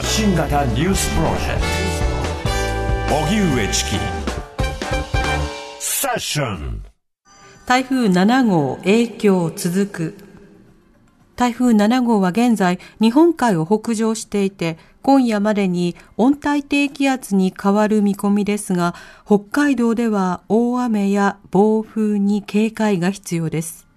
発信型ニュースプロジェクト。荻上チキセッション台風7号影響続く。台風7号は現在日本海を北上していて今夜までに温帯低気圧に変わる見込みですが北海道では大雨や暴風に警戒が必要です。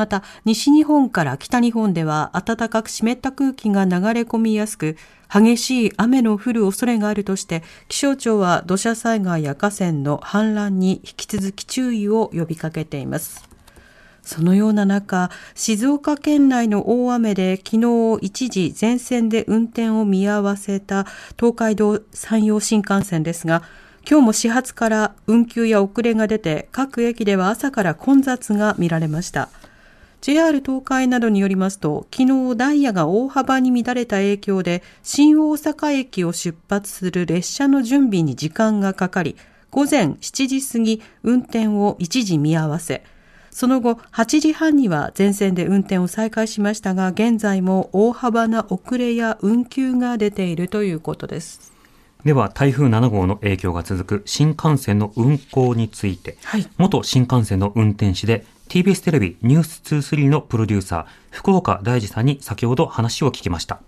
また西日本から北日本では暖かく湿った空気が流れ込みやすく激しい雨の降る恐れがあるとして気象庁は土砂災害や河川の氾濫に引き続き注意を呼びかけていますそのような中、静岡県内の大雨で昨日一時全線で運転を見合わせた東海道山陽新幹線ですが、今日も始発から運休や遅れが出て各駅では朝から混雑が見られました。JR 東海などによりますと、昨日ダイヤが大幅に乱れた影響で、新大阪駅を出発する列車の準備に時間がかかり、午前7時過ぎ運転を一時見合わせ、その後8時半には全線で運転を再開しましたが、現在も大幅な遅れや運休が出ているということです。では台風7号の影響が続く新幹線の運行について、はい、元新幹線の運転士で TBS テレビニュース23のプロデューサー、福岡大二さんに先ほど話を聞きました。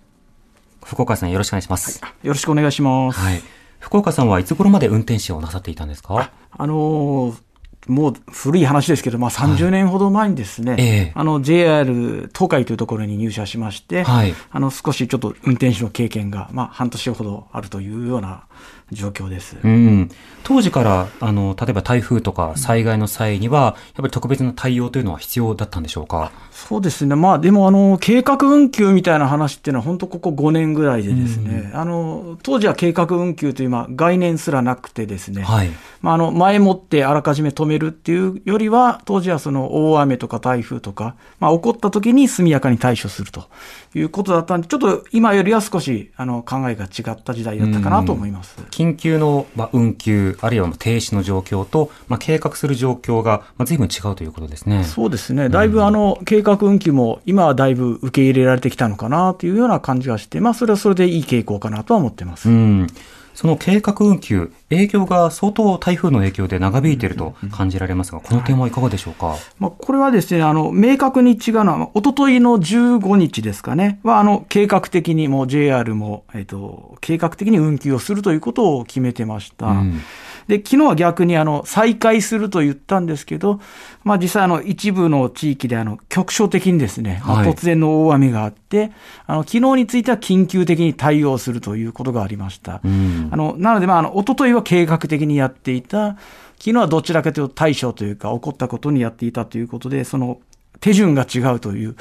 福岡さんよろしくお願いします。はい、よろしくお願いします。はい。福岡さんはいつ頃まで運転士をなさっていたんですか？あのーもう古い話ですけど、まあ、30年ほど前にですね、はいえー、あの JR 東海というところに入社しまして、はい、あの少しちょっと運転手の経験が、まあ、半年ほどあるというような状況です。うん、当時からあの例えば台風とか災害の際には、やっぱり特別な対応というのは必要だったんでしょうか？そうですね。まあでもあの計画運休みたいな話っていうのは本当ここ5年ぐらいでですね、うん、あの当時は計画運休というまあ概念すらなくてですね、はい、まああの前もってあらかじめ止めるっていうよりは当時はその大雨とか台風とか、まあ起こった時に速やかに対処するということだったんで、ちょっと今よりは少しあの考えが違った時代だったかなと思います。うん緊急の、まあ、運休、あるいは停止の状況と、まあ、計画する状況が、まあ、随分違うということですね。そうですね。だいぶ、あの、計画運休も、今はだいぶ受け入れられてきたのかなというような感じがして、まあ、それはそれでいい傾向かなとは思ってます。うんその計画運休、影響が相当台風の影響で長引いていると感じられますが、この点はいかがでしょうか、はい、まあ、これはですね、あの、明確に違うのは、おとといの15日ですかね、は、あの、計画的にも JR も、えっ、と、計画的に運休をするということを決めてました。うんで、昨日は逆にあの、再開すると言ったんですけど、まあ実際あの、一部の地域であの、局所的にですね、はい、突然の大雨があって、あの、昨日については緊急的に対応するということがありました。うん、あの、なのでまあ、あの、おとといは計画的にやっていた、昨日はどちらかというと対処というか、起こったことにやっていたということで、その、手順が違うという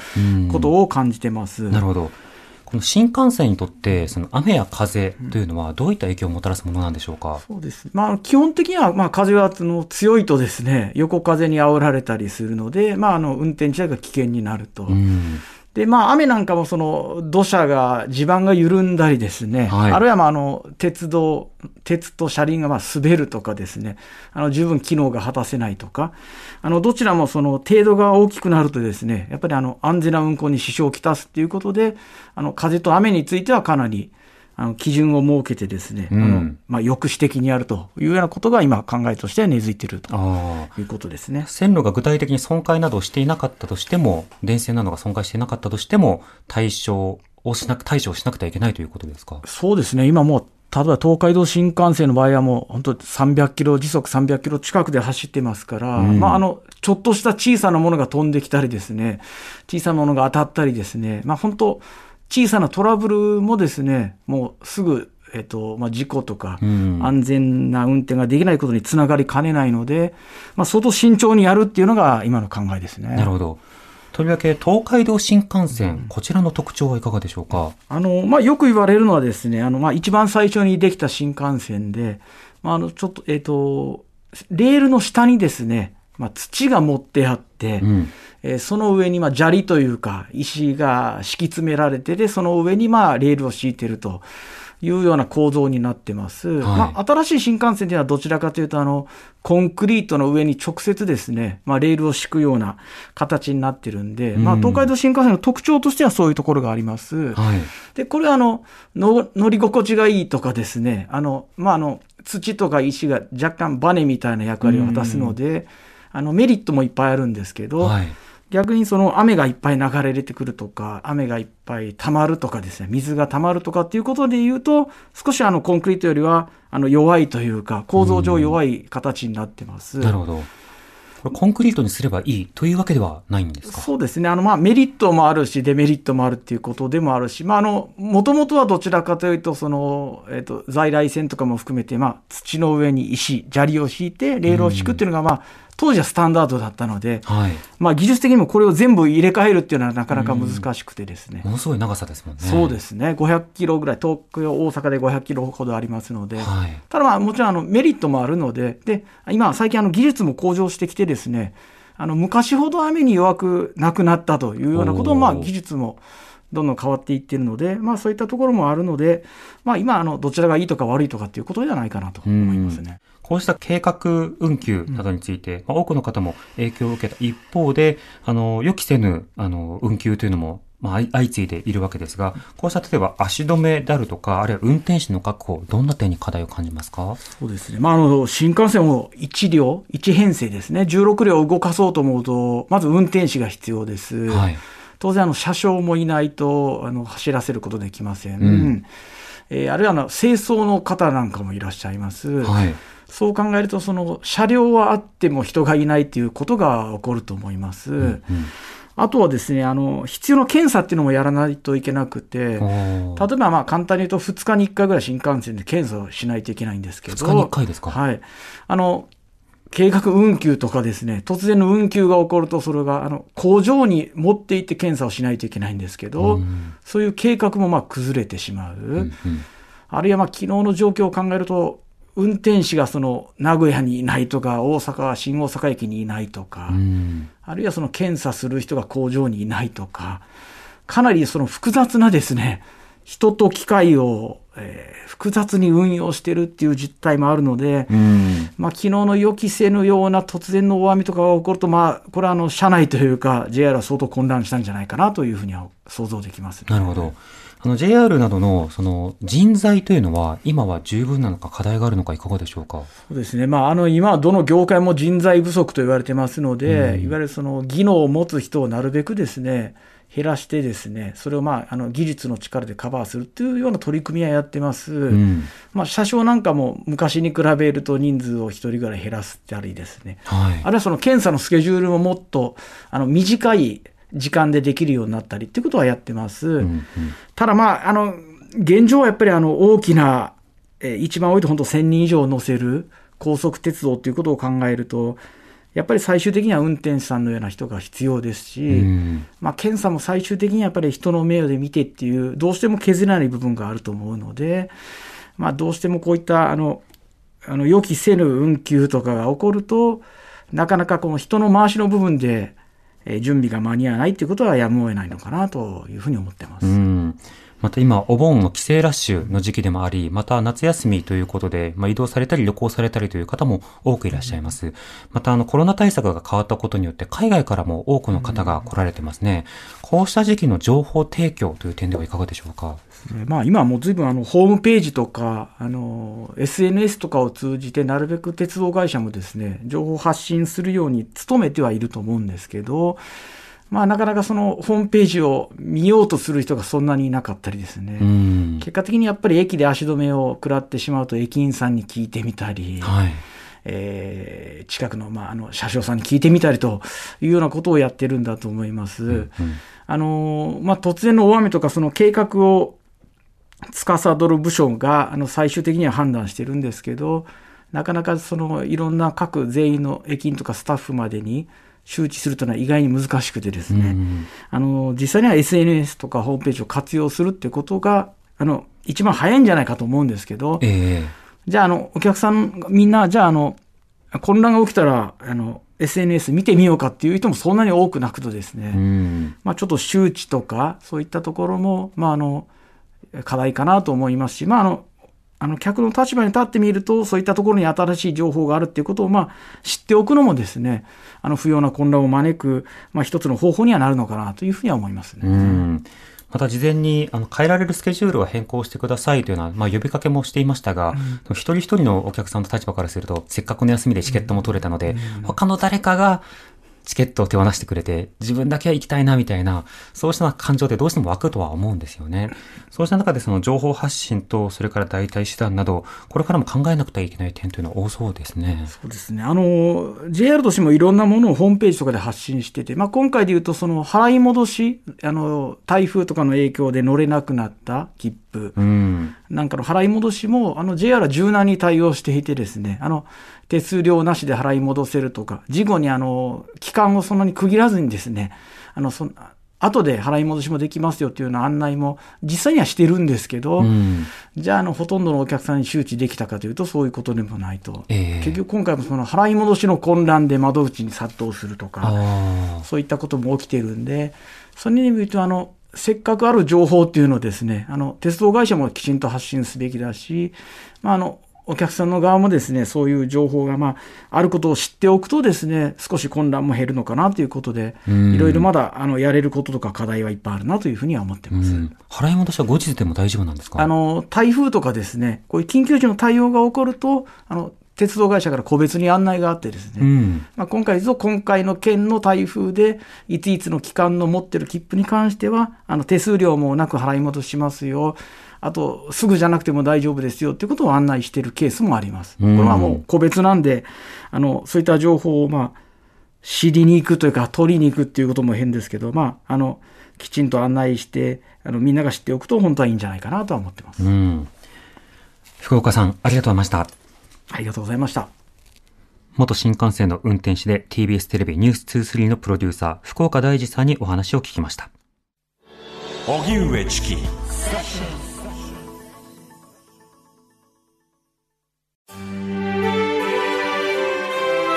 ことを感じてます。なるほど。この新幹線にとって、その雨や風というのは、どういった影響をもたらすものなんでしょうか？そうです。まあ、基本的には、まあ、風はの強いとですね、横風に煽られたりするので、まあ、あの、運転自体が危険になると。うんで、まあ、雨なんかもその、土砂が、地盤が緩んだりですね、はい、あるいはまあ、あの、鉄道、鉄と車輪がまあ滑るとかですね、あの、十分機能が果たせないとか、あの、どちらもその、程度が大きくなるとですね、やっぱりあの、安全な運行に支障をきたすっていうことで、あの、風と雨についてはかなり、あの基準を設けてですね、うん、あのまあ、抑止的にやるというようなことが今考えとしては根付いているということですね。線路が具体的に損壊などをしていなかったとしても、電線などが損壊していなかったとしても、対処をしなく、対処をしなくてはいけないということですか？そうですね。今もう例えば東海道新幹線の場合はもう本当300キロ、時速300キロ近くで走ってますから、うん、まああの、ちょっとした小さなものが飛んできたりですね、小さなものが当たったりですね、まあ本当、小さなトラブルもですね、もうすぐ、えっと、まあ、事故とか、安全な運転ができないことにつながりかねないので、まあ、相当慎重にやるっていうのが今の考えですね。なるほど。とりわけ東海道新幹線、こちらの特徴はいかがでしょうか？あの、まあ、よく言われるのはですね、あの、まあ、一番最初にできた新幹線で、まあ、あの、ちょっと、えっ、と、レールの下にですね、まあ、土が持ってあって、うん、えー、その上にまあ砂利というか石が敷き詰められてで、その上にまあレールを敷いてるというような構造になってます。はい、まあ、新しい新幹線ではどちらかというと、あの、コンクリートの上に直接ですね、まあ、レールを敷くような形になってるんで、うん、まあ、東海道新幹線の特徴としてはそういうところがあります。はい、で、これはあのの、乗り心地がいいとかですね、あの、まあ、あの、土とか石が若干バネみたいな役割を果たすので、うん、あの、メリットもいっぱいあるんですけど、はい逆にその雨がいっぱい流れ出てくるとか、雨がいっぱい溜まるとかですね、水が溜まるとかっていうことで言うと、少しあのコンクリートよりはあの弱いというか、構造上弱い形になってます。なるほど。これコンクリートにすればいいというわけではないんですか？そうですね。あの、まあ、メリットもあるし、デメリットもあるっていうことでもあるし、まあ、あの、もともとはどちらかというと、その、えっ、ー、と、在来線とかも含めて、まあ、土の上に石、砂利を敷いて、レールを敷くっていうのが、まあ、当時はスタンダードだったので、はい、まあ技術的にもこれを全部入れ替えるっていうのはなかなか難しくてですね。ものすごい長さですもんね。そうですね。500キロぐらい、東京、大阪で500キロほどありますので、はい、ただまあもちろんあのメリットもあるので、で、今最近あの技術も向上してきてですね、あの昔ほど雨に弱くなくなったというようなことも、まあ技術もどんどん変わっていっているので、まあそういったところもあるので、まあ今あのどちらがいいとか悪いとかっていうことではないかなと思いますね。こうした計画運休などについて、まあ、多くの方も影響を受けた一方で、あの、予期せぬ、あの、運休というのもまあ、相次いでいるわけですが、こうした例えば足止めであるとか、あるいは運転手の確保、どんな点に課題を感じますか？そうですね。まあ、あの、新幹線を1両、1編成ですね、16両動かそうと思うと、まず運転手が必要です。はい、当然、あの、車掌もいないと、あの、走らせることできません。うん、えー、あるいは、あの、清掃の方なんかもいらっしゃいます。はいそう考えると、その車両はあっても人がいないということが起こると思います。うんうんあとはですね、あの、必要な検査っていうのもやらないといけなくて、例えばまあ簡単に言うと2日に1回ぐらい新幹線で検査をしないといけないんですけど。2日に1回ですか？はい。あの、計画運休とかですね、突然の運休が起こると、それが、あの、工場に持って行って検査をしないといけないんですけど、うん、そういう計画もまあ崩れてしまう。うんうん、あるいはまあ昨日の状況を考えると、運転士がその名古屋にいないとか、大阪、新大阪駅にいないとか、あるいはその検査する人が工場にいないとか、かなりその複雑なですね、人と機械を、えー、複雑に運用してるっていう実態もあるので、まあ昨日の予期せぬような突然の大雨とかが起こると、まあこれはあの社内というか JR は相当混乱したんじゃないかなというふうには想像できます、ね、なるほど。あの JR などのその人材というのは、今は十分なのか、課題があるのか、いかがでしょうか？そうですね、まあ、あの今はどの業界も人材不足と言われてますので、うん、いわゆるその技能を持つ人をなるべくですね、減らしてですね、それをまあ、あの技術の力でカバーするというような取り組みはやってます。うん、まあ、車掌なんかも昔に比べると人数を1人ぐらい減らすったりですね、はい、あるいはその検査のスケジュールももっとあの短い時間でできるようになったりっていうことはやってます。うんうん、ただまあ、あの、現状はやっぱりあの大きな、えー、一番多いと本当1000人以上乗せる高速鉄道ということを考えると、やっぱり最終的には運転手さんのような人が必要ですし、うん、まあ、検査も最終的にはやっぱり人の名誉で見てっていう、どうしても削れない部分があると思うので、まあ、どうしてもこういったあのあの予期せぬ運休とかが起こると、なかなかこの人の回しの部分で、え準備が間に合わないということはやむを得ないのかなというふうに思ってます。また今、お盆の帰省ラッシュの時期でもあり、また夏休みということで、まあ、移動されたり旅行されたりという方も多くいらっしゃいます。また、あの、コロナ対策が変わったことによって、海外からも多くの方が来られてますね。こうした時期の情報提供という点ではいかがでしょうか？まあ、今はもう随分あのホームページとかあの SNS とかを通じてなるべく鉄道会社もですね情報発信するように努めてはいると思うんですけど、まあ、なかなかそのホームページを見ようとする人がそんなにいなかったりですね、結果的にやっぱり駅で足止めを食らってしまうと駅員さんに聞いてみたり、はい。えー、近くの,、まあ、あの車掌さんに聞いてみたりというようなことをやってるんだと思います。うんうん、あのまあ、突然の大雨とかその計画を司る部署があの最終的には判断してるんですけど、なかなかそのいろんな各全員の駅員とかスタッフまでに周知するというのは意外に難しくてですね、うん、あの実際には SNS とかホームページを活用するってことがあの一番早いんじゃないかと思うんですけど、えー、じゃああのお客さんみんなじゃああの混乱が起きたらあの SNS 見てみようかっていう人もそんなに多くなくとですね、うん、まあ、ちょっと周知とかそういったところも、まあ、あの課題かなと思いますし、まあ、あの、あの、客の立場に立ってみると、そういったところに新しい情報があるっていうことを、まあ、知っておくのもですね、あの、不要な混乱を招く、まあ、一つの方法にはなるのかなというふうには思いますね。うん。また事前にあの変えられるスケジュールを変更してくださいというのは、まあ、呼びかけもしていましたが、うん、一人一人のお客さんの立場からすると、せっかくの休みでチケットも取れたので、うん、他の誰かがチケットを手放してくれて、自分だけは行きたいなみたいな、そうした感情でどうしても湧くとは思うんですよね。そうした中でその情報発信と、それから代替手段など、これからも考えなくてはいけない点というのは多そうですね。そうですね。あの、JR としてもいろんなものをホームページとかで発信してて、まあ今回で言うとその払い戻し、あの、台風とかの影響で乗れなくなった切符、うん、なんかの払い戻しも、あの JR は柔軟に対応していてですね、あの、手数料なしで払い戻せるとか、事後にあの、期間をそんなに区切らずにですね、あの、そ後で払い戻しもできますよっていうような案内も実際にはしてるんですけど、うん、じゃああのほとんどのお客さんに周知できたかというとそういうことでもないと、えー、結局今回もその払い戻しの混乱で窓口に殺到するとかそういったことも起きてるんでその意味で言うとあのせっかくある情報っていうのをですねあの鉄道会社もきちんと発信すべきだし、まあ、あのお客さんの側もですね、そういう情報が、まあ、あることを知っておくとですね、少し混乱も減るのかなということで、いろいろまだ、あの、やれることとか課題はいっぱいあるなというふうには思ってます。払い戻しは後日でも大丈夫なんですか？あの、台風とかですね、こういう緊急時の対応が起こると、あの、鉄道会社から個別に案内があってですね、うん、まあ、今回ぞ今回の県の台風で、いついつの期間の持ってる切符に関しては、あの手数料もなく払い戻しますよ、あと、すぐじゃなくても大丈夫ですよっていうことを案内しているケースもあります。これはもう個別なんで、あの、そういった情報を、まあ、知りに行くというか、取りに行くっていうことも変ですけど、まあ、あの、きちんと案内して、あの、みんなが知っておくと本当はいいんじゃないかなとは思ってます。福岡さん、ありがとうございました。ありがとうございました。元新幹線の運転士で TBS テレビニュース23のプロデューサー、福岡大二さんにお話を聞きました。荻上チキ。